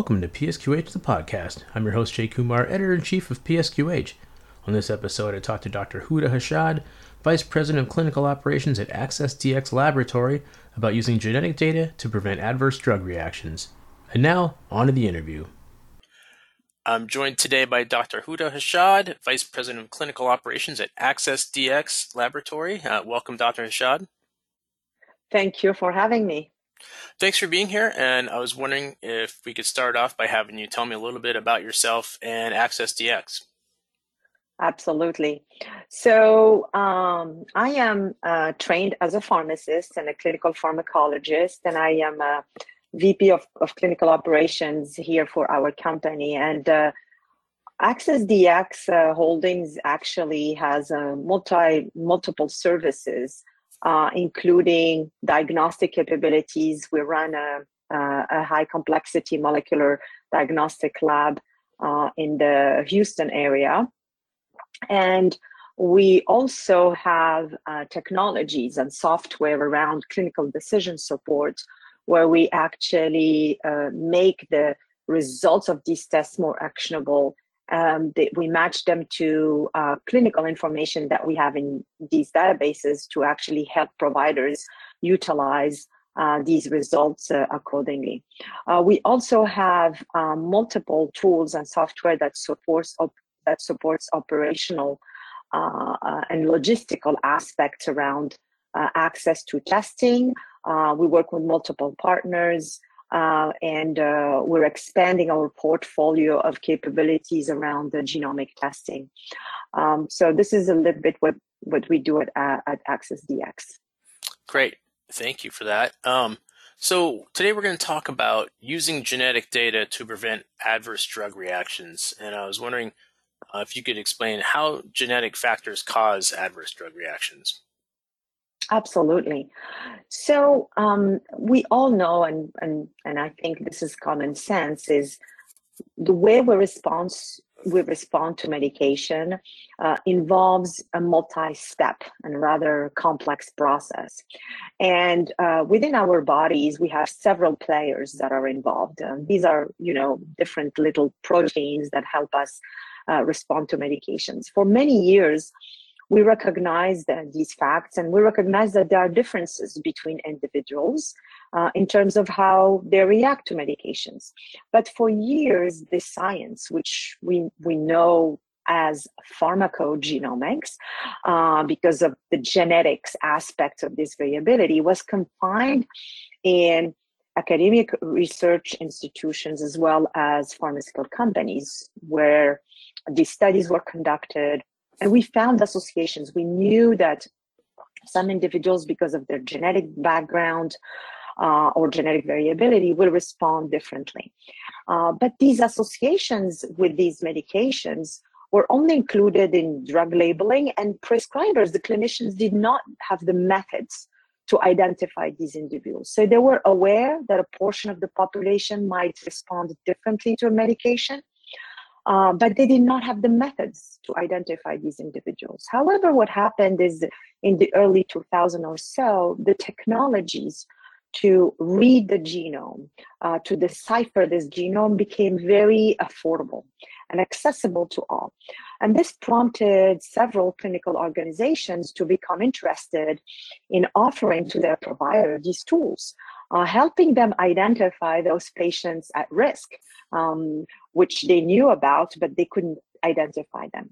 Welcome to PSQH, the podcast. I'm your host, Jay Kumar, editor in chief of PSQH. On this episode, I talked to Dr. Huda Hashad, Vice President of Clinical Operations at Access DX Laboratory, about using genetic data to prevent adverse drug reactions. And now, on to the interview. I'm joined today by Dr. Huda Hashad, Vice President of Clinical Operations at Access DX Laboratory. Uh, welcome, Dr. Hashad. Thank you for having me. Thanks for being here. And I was wondering if we could start off by having you tell me a little bit about yourself and Access DX. Absolutely. So, um, I am uh, trained as a pharmacist and a clinical pharmacologist, and I am a VP of, of clinical operations here for our company. And uh, Access DX uh, Holdings actually has uh, multi multiple services uh, including diagnostic capabilities. We run a, a, high complexity molecular diagnostic lab uh, in the Houston area. And we also have uh, technologies and software around clinical decision support where we actually uh, make the results of these tests more actionable um, we match them to uh, clinical information that we have in these databases to actually help providers utilize uh, these results uh, accordingly. Uh, we also have um, multiple tools and software that supports op- that supports operational uh, uh, and logistical aspects around access to testing. we work with multiple partners. Uh, and uh, we're expanding our portfolio of capabilities around the genomic testing. Um, so this is a little bit what, what we do at, uh, at Access DX. Great. Thank you for that. Um, so today we're going to talk about using genetic data to prevent adverse drug reactions. And I was wondering uh, if you could explain how genetic factors cause adverse drug reactions. Absolutely. So um, we all know, and and and I think this is common sense, is the way we respond we respond to medication uh, involves a multi-step and rather complex process. And uh, within our bodies, we have several players that are involved. Um, these are, you know, different little proteins that help us uh, respond to medications. For many years, we recognize these facts and we recognize that there are differences between individuals uh, in terms of how they react to medications. But for years, this science, which we, we know as pharmacogenomics, uh, because of the genetics aspect of this variability, was confined in academic research institutions as well as pharmaceutical companies where these studies were conducted and we found associations. We knew that some individuals, because of their genetic background uh, or genetic variability, will respond differently. Uh, but these associations with these medications were only included in drug labeling, and prescribers, the clinicians, did not have the methods to identify these individuals. So they were aware that a portion of the population might respond differently to a medication, uh, but they did not have the methods to identify these individuals. However, what happened is in the early 2000 or so, the technologies to read the genome, uh, to decipher this genome became very affordable and accessible to all. And this prompted several clinical organizations to become interested in offering to their provider these tools, uh, helping them identify those patients at risk um, which they knew about, but they couldn't identify them.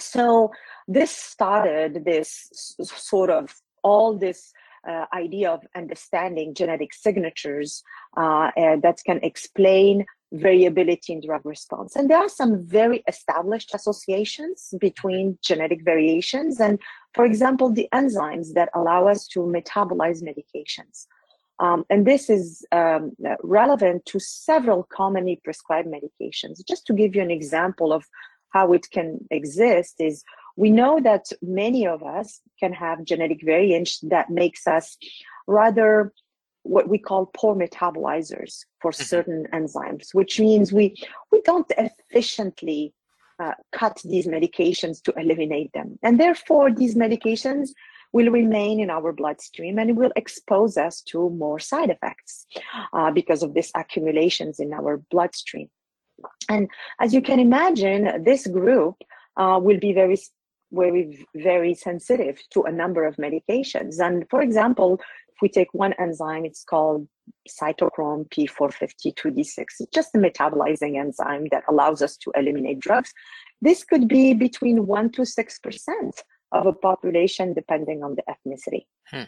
So this started this sort of all this uh, idea of understanding genetic signatures uh, that can explain variability in drug response. And there are some very established associations between genetic variations and, for example, the enzymes that allow us to metabolize medications. Um, and this is um, relevant to several commonly prescribed medications. Just to give you an example of how it can exist is we know that many of us can have genetic variants that makes us rather what we call poor metabolizers for mm-hmm. certain enzymes, which means we we don't efficiently uh, cut these medications to eliminate them, and therefore these medications will remain in our bloodstream and it will expose us to more side effects uh, because of this accumulations in our bloodstream. And as you can imagine, this group uh, will be very very very sensitive to a number of medications. And for example if we take one enzyme it's called cytochrome p450-2d6 it's just a metabolizing enzyme that allows us to eliminate drugs. This could be between 1 to 6 percent of a population depending on the ethnicity hmm.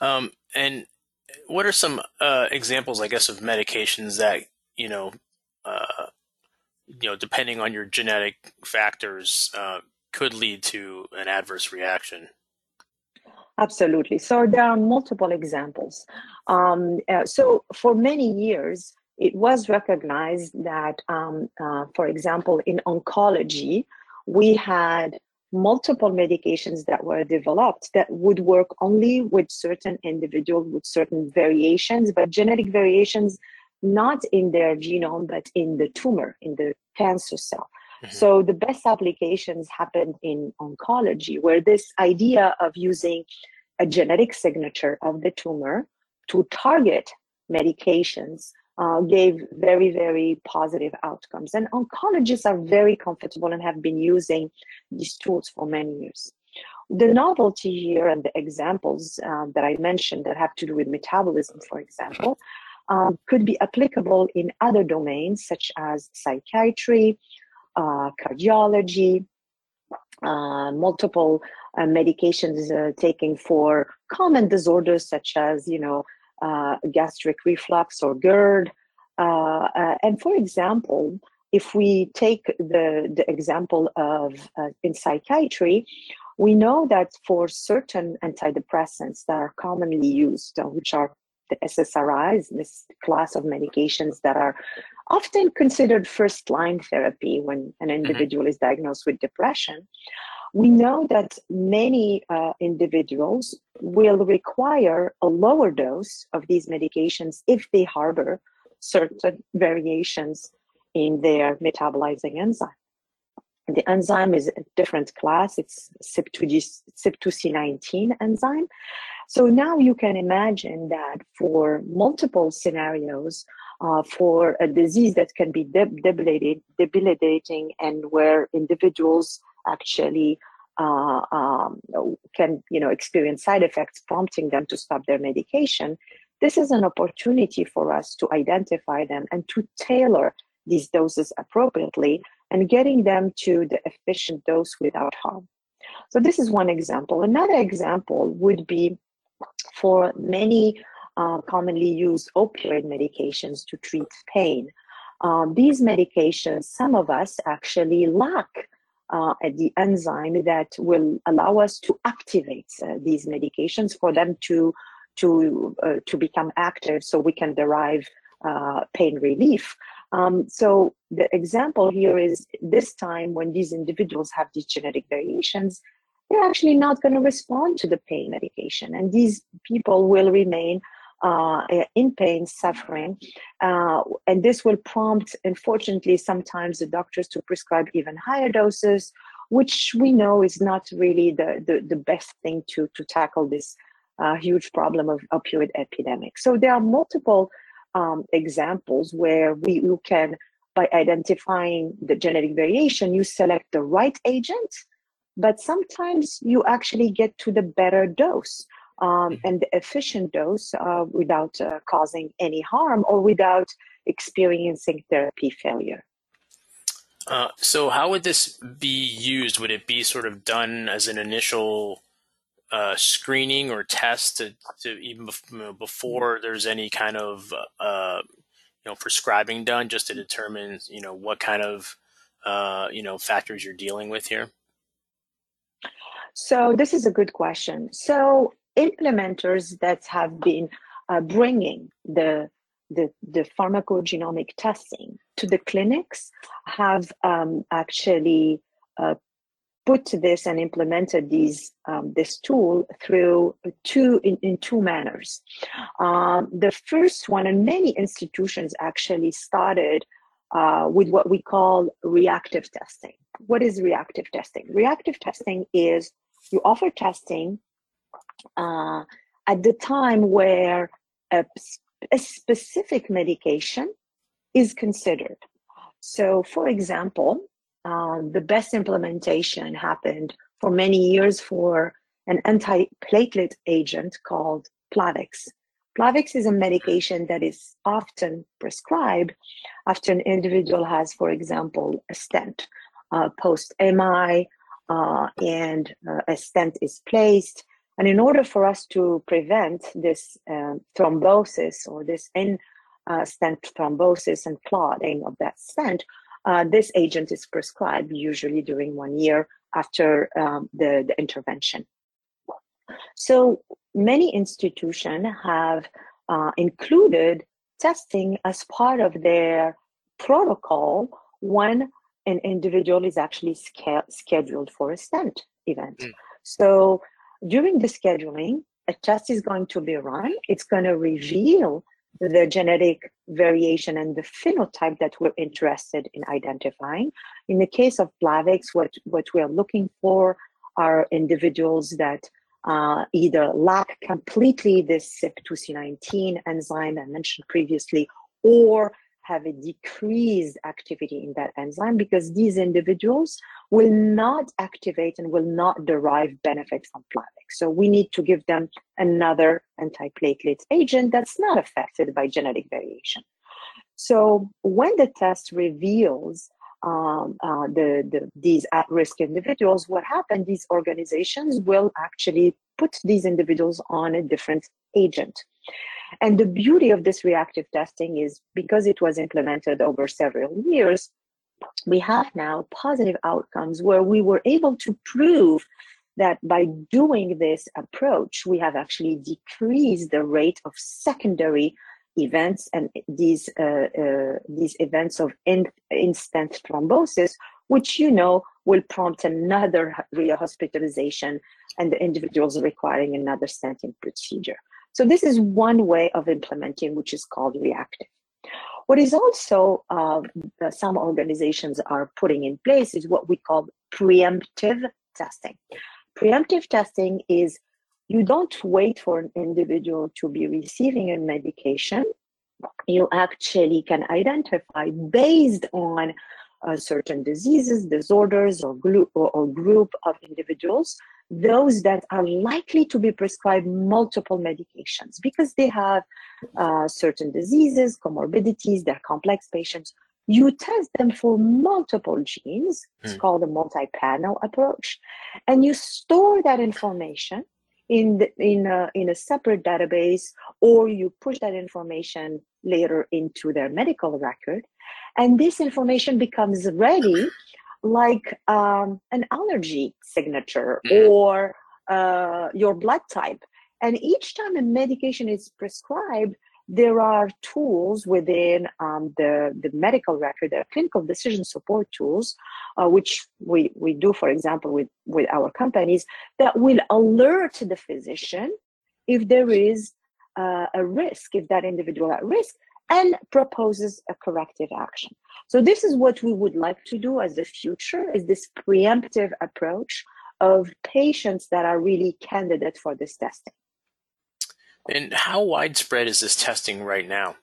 um, and what are some uh, examples i guess of medications that you know uh, you know, depending on your genetic factors, uh, could lead to an adverse reaction. Absolutely. So there are multiple examples. Um, uh, so for many years, it was recognized that, um, uh, for example, in oncology, we had multiple medications that were developed that would work only with certain individuals with certain variations, but genetic variations not in their genome, but in the tumor, in the cancer cell. Mm-hmm. So the best applications happened in oncology, where this idea of using a genetic signature of the tumor to target medications uh, gave very, very positive outcomes. And oncologists are very comfortable and have been using these tools for many years. The novelty here and the examples uh, that I mentioned that have to do with metabolism, for example, um, could be applicable in other domains such as psychiatry, uh, cardiology, uh, multiple uh, medications uh, taken for common disorders such as, you know, uh, gastric reflux or GERD. Uh, and for example, if we take the, the example of in psychiatry, we know that for certain antidepressants that are commonly used, which are the SSRIs, this class of medications that are often considered first line therapy when an mm-hmm. individual mm-hmm. is diagnosed with depression, we know that many uh, individuals will require a lower dose of these medications if they harbor certain variations in their metabolizing enzyme. The enzyme is a different class, it's CYP2C19 enzyme. So now you can imagine that for multiple scenarios, uh, for a disease that can be debilitating, debilitating and where individuals actually uh, um, can you know experience side effects prompting them to stop their medication this is an opportunity for us to identify them and to tailor these doses appropriately and getting them to the efficient dose without harm so this is one example another example would be for many uh, commonly used opioid medications to treat pain. Um, these medications, some of us actually lack uh, the enzyme that will allow us to activate uh, these medications for them to to uh, to become active, so we can derive uh, pain relief. Um, so the example here is this time when these individuals have these genetic variations, they're actually not going to respond to the pain medication. And these people will remain uh, in pain, suffering. Uh, and this will prompt, unfortunately, sometimes the doctors to prescribe even higher doses, which we know is not really the, the, the best thing to, to tackle this uh, huge problem of opioid epidemic. So there are multiple um, examples where we you can, by identifying the genetic variation, you select the right agent but sometimes you actually get to the better dose um, mm-hmm. and the efficient dose uh, without uh, causing any harm or without experiencing therapy failure. Uh, so, how would this be used? Would it be sort of done as an initial uh, screening or test to, to even before there's any kind of uh, you know prescribing done, just to determine you know what kind of uh, you know factors you're dealing with here? So this is a good question. So implementers that have been uh, bringing the, the, the pharmacogenomic testing to the clinics have um, actually uh, put this and implemented these um, this tool through two in, in two manners. Um, the first one, and many institutions actually started uh, with what we call reactive testing. What is reactive testing? Reactive testing is you offer testing uh, at the time where a, a specific medication is considered. So, for example, uh, the best implementation happened for many years for an antiplatelet agent called Plavix. Plavix is a medication that is often prescribed after an individual has, for example, a stent uh, post MI, uh, and uh, a stent is placed. And in order for us to prevent this um, thrombosis or this in uh, stent thrombosis and clotting of that stent, uh, this agent is prescribed usually during one year after um, the, the intervention. So many institutions have uh, included testing as part of their protocol when an individual is actually sca- scheduled for a stent event. Mm. So during the scheduling, a test is going to be run. It's going to reveal the genetic variation and the phenotype that we're interested in identifying. In the case of Plavix, what, what we are looking for are individuals that uh, either lack completely this CYP2C19 enzyme I mentioned previously, or have a decreased activity in that enzyme because these individuals will not activate and will not derive benefit from Plavix. So we need to give them another antiplatelet agent that's not affected by genetic variation. So when the test reveals um, uh, the, the, these at-risk individuals, what happened, these organizations will actually put these individuals on a different agent. And the beauty of this reactive testing is because it was implemented over several years, we have now positive outcomes where we were able to prove that by doing this approach, we have actually decreased the rate of secondary events and these uh, uh, these events of in, in-stent thrombosis, which you know will prompt another rehospitalization and the individuals requiring another stenting procedure. So this is one way of implementing, which is called reactive. What is also uh, some organizations are putting in place is what we call preemptive testing. Preemptive testing is you don't wait for an individual to be receiving a medication. You actually can identify based on uh, certain diseases, disorders, or, glu- or, or group of individuals, those that are likely to be prescribed multiple medications because they have uh, certain diseases, comorbidities, they're complex patients. You test them for multiple genes. It's mm. called a multi-panel approach, and you store that information in the, in a, in a separate database, or you push that information later into their medical record, and this information becomes ready like um, an allergy signature mm-hmm. or uh, your blood type. And each time a medication is prescribed, there are tools within um, the, the medical record, the clinical decision support tools, uh, which we, we do, for example, with, with our companies, that will alert the physician if there is uh, a risk, if that individual at risk, and proposes a corrective action. So this is what we would like to do as the future is this preemptive approach of patients that are really candidate for this testing. And how widespread is this testing right now?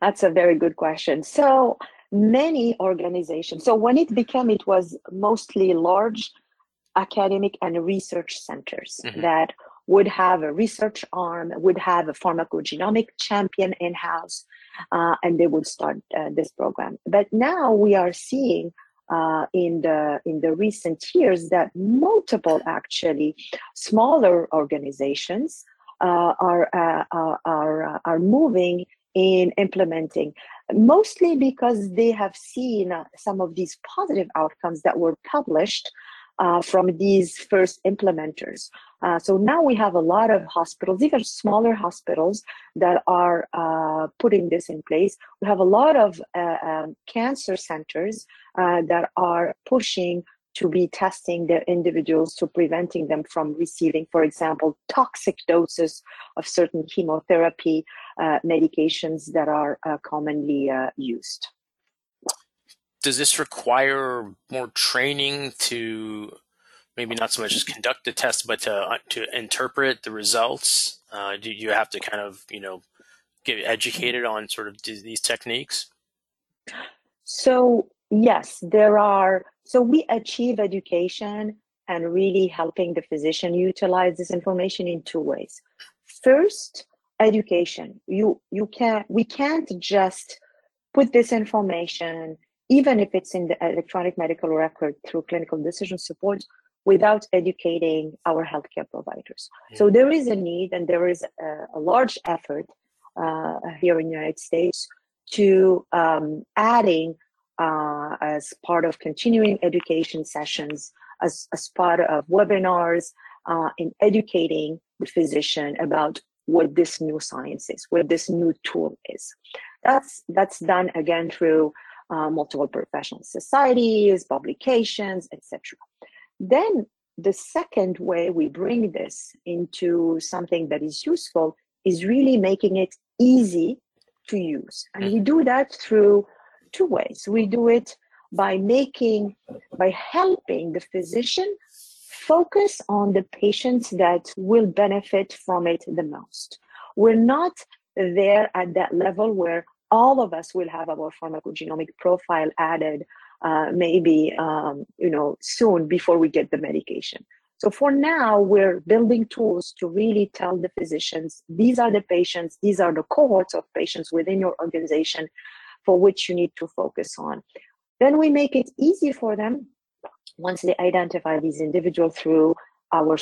That's a very good question. So many organizations, so when it became, it was mostly large academic and research centers mm-hmm. that would have a research arm, would have a pharmacogenomic champion in house, uh, and they would start uh, this program. But now we are seeing uh, in the in the recent years that multiple actually smaller organizations uh, are uh, are are, are moving in implementing mostly because they have seen uh, some of these positive outcomes that were published uh, from these first implementers. Uh, so now we have a lot of hospitals, even smaller hospitals, that are uh, putting this in place. We have a lot of uh, um, cancer centers uh, that are pushing to be testing their individuals to preventing them from receiving, for example, toxic doses of certain chemotherapy uh, medications that are commonly used does this require more training to maybe not so much as conduct the test, but to uh, to interpret the results? Uh, do you have to kind of you know get educated on sort of these techniques? So yes, there are. So we achieve education and really helping the physician utilize this information in two ways. First, education. You you can we can't just put this information, even if it's in the electronic medical record through clinical decision support, without educating our healthcare providers. Mm-hmm. So there is a need and there is a, a large effort uh, here in the United States to um, adding uh, as part of continuing education sessions, as, as part of webinars, uh, in educating the physician about what this new science is, what this new tool is. That's that's done again through uh, multiple professional societies, publications, etc. Then the second way we bring this into something that is useful is really making it easy to use, and we mm-hmm. do that through two ways. We do it by making by helping the physician focus on the patients that will benefit from it the most. We're not there at that level where all of us will have our pharmacogenomic profile added uh, maybe um, you know soon before we get the medication. So for now we're building tools to really tell the physicians these are the patients these are the cohorts of patients within your organization for which you need to focus on. Then we make it easy for them once they identify these individuals through our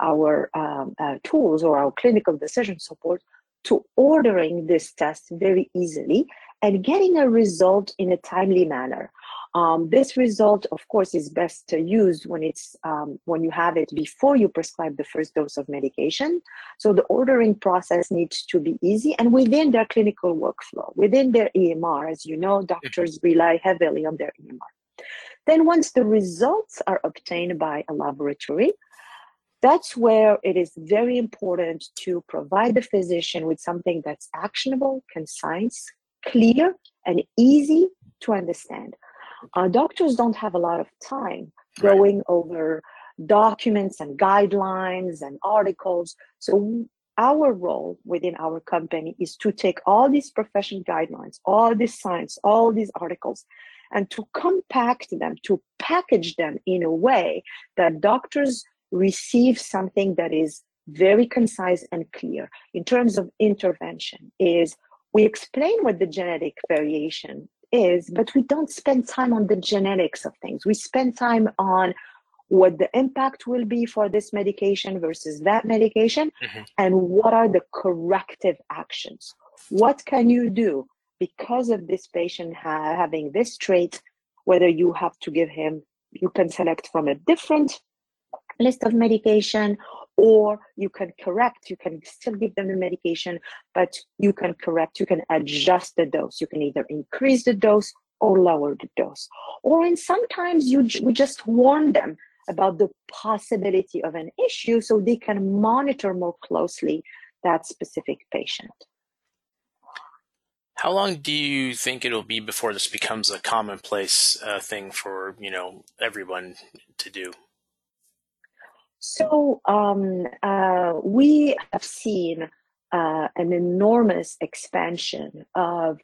our um, uh, tools or our clinical decision support to ordering this test very easily and getting a result in a timely manner. Um, this result, of course, is best used when it's um, when you have it before you prescribe the first dose of medication. So the ordering process needs to be easy and within their clinical workflow, within their EMR. As you know, doctors rely heavily on their EMR. Then once the results are obtained by a laboratory, that's where it is very important to provide the physician with something that's actionable, concise, clear, and easy to understand. Uh, doctors don't have a lot of time going right. over documents and guidelines and articles. So our role within our company is to take all these profession guidelines, all this science, all these articles, and to compact them, to package them in a way that doctors receive something that is very concise and clear. In terms of intervention is we explain what the genetic variation is but we don't spend time on the genetics of things. We spend time on what the impact will be for this medication versus that medication mm-hmm. and what are the corrective actions. What can you do because of this patient ha- having this trait whether you have to give him you can select from a different list of medication or you can correct you can still give them the medication but you can correct you can adjust the dose. You can either increase the dose or lower the dose. Or in sometimes you we just warn them about the possibility of an issue so they can monitor more closely that specific patient. How long do you think it'll be before this becomes a commonplace uh, thing for you know everyone to do so um, uh, we have seen uh, an enormous expansion of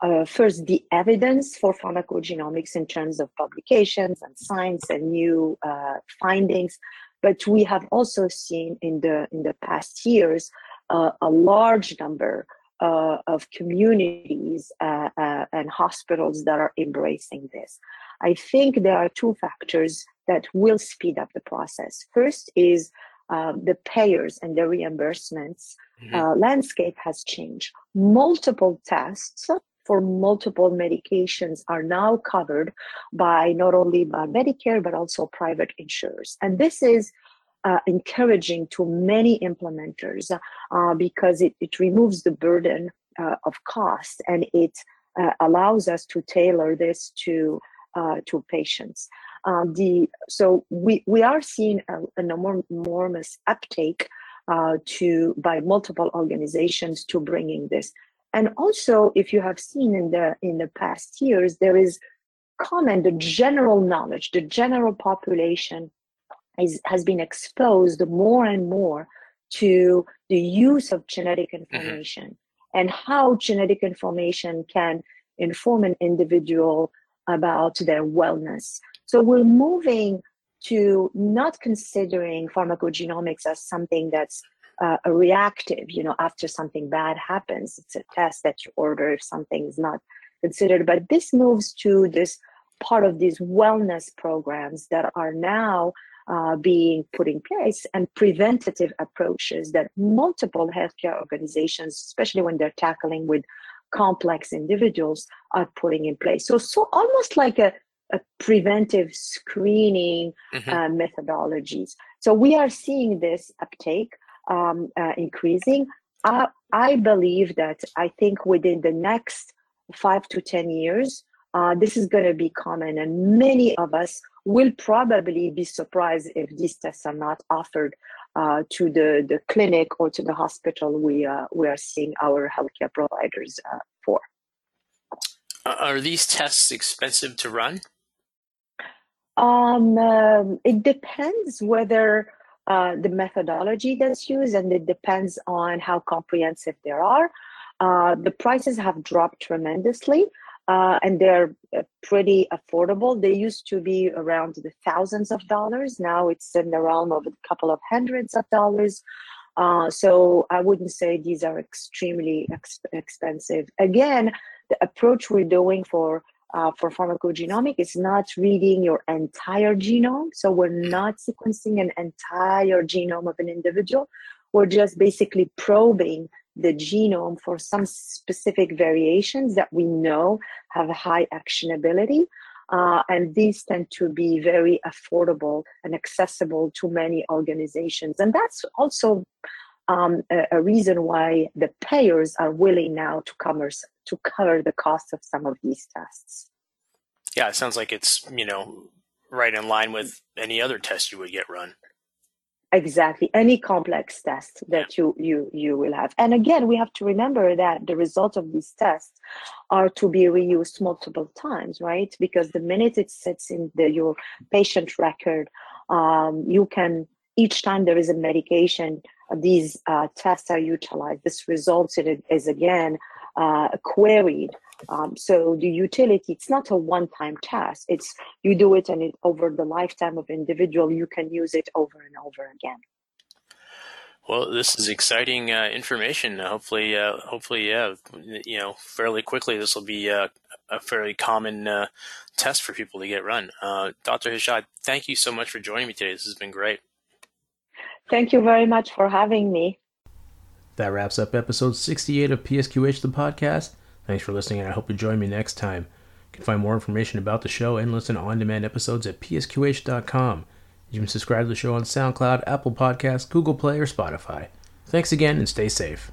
uh, first the evidence for pharmacogenomics in terms of publications and science and new uh, findings, but we have also seen in the in the past years uh, a large number uh, of communities and hospitals that are embracing this. I think there are two factors that will speed up the process. First is uh, the payers and the reimbursements mm-hmm. uh, landscape has changed. Multiple tests for multiple medications are now covered by not only by Medicare but also private insurers, and this is uh, encouraging to many implementers uh, because it, it removes the burden uh, of cost and it uh, allows us to tailor this to to patients. Um, the so we we are seeing a, an enormous uptake uh, to by multiple organizations to bringing this. And also, if you have seen in the in the past years, there is common the general knowledge, the general population is, has been exposed more and more to the use of genetic mm-hmm. information mm-hmm. and how genetic information can inform an individual about their wellness. So we're moving to not considering pharmacogenomics as something that's uh, a reactive, you know, after something bad happens. It's a test that you order if something is not considered. But this moves to this part of these wellness programs that are now uh, being put in place and preventative approaches that multiple healthcare organizations, especially when they're tackling with complex individuals, are putting in place. So, so almost like a, a preventive screening mm-hmm. uh, methodologies. So we are seeing this uptake um, uh, increasing. I, I believe that I think within the next five to 10 years, uh, this is going to be common, and many of us will probably be surprised if these tests are not offered uh, to the, the clinic or to the hospital we, uh, we are seeing our healthcare providers uh, for. Are these tests expensive to run? Um, um it depends whether uh, the methodology that's used, and it depends on how comprehensive they are. Uh, the prices have dropped tremendously. Uh, and they're uh, pretty affordable. They used to be around the thousands of dollars. Now it's in the realm of a couple of hundreds of dollars. Uh, so I wouldn't say these are extremely ex- expensive. Again, the approach we're doing for uh, for pharmacogenomic is not reading your entire genome. So we're not sequencing an entire genome of an individual. We're just basically probing the genome for some specific variations that we know have high actionability. Uh, and these tend to be very affordable and accessible to many organizations. And that's also um, a, a, reason why the payers are willing now to cover, to cover the cost of some of these tests. Yeah, it sounds like it's, you know, right in line with any other test you would get run. Exactly. Any complex test that you you you will have. And again we have to remember that the results of these tests are to be reused multiple times right? Because the minute it sits in the your patient record um, you can each time there is a medication these uh, tests are utilized this results in is again uh, queried um, so the utility, it's not a one-time test. It's you do it and it, over the lifetime of individual, you can use it over and over again. Well, this is exciting uh, information. hopefully, uh, hopefully, yeah, you know, fairly quickly, this will be uh, a fairly common uh, test for people to get run. Uh, Dr. Hashad, thank you so much for joining me today. This has been great. Thank you very much for having me. That wraps up episode 68 of PSQH, the podcast. Thanks for listening, and I hope you join me next time. You can find more information about the show and listen to on demand episodes at psqh.com. You can subscribe to the show on SoundCloud, Apple Podcasts, Google Play, or Spotify. Thanks again, and stay safe.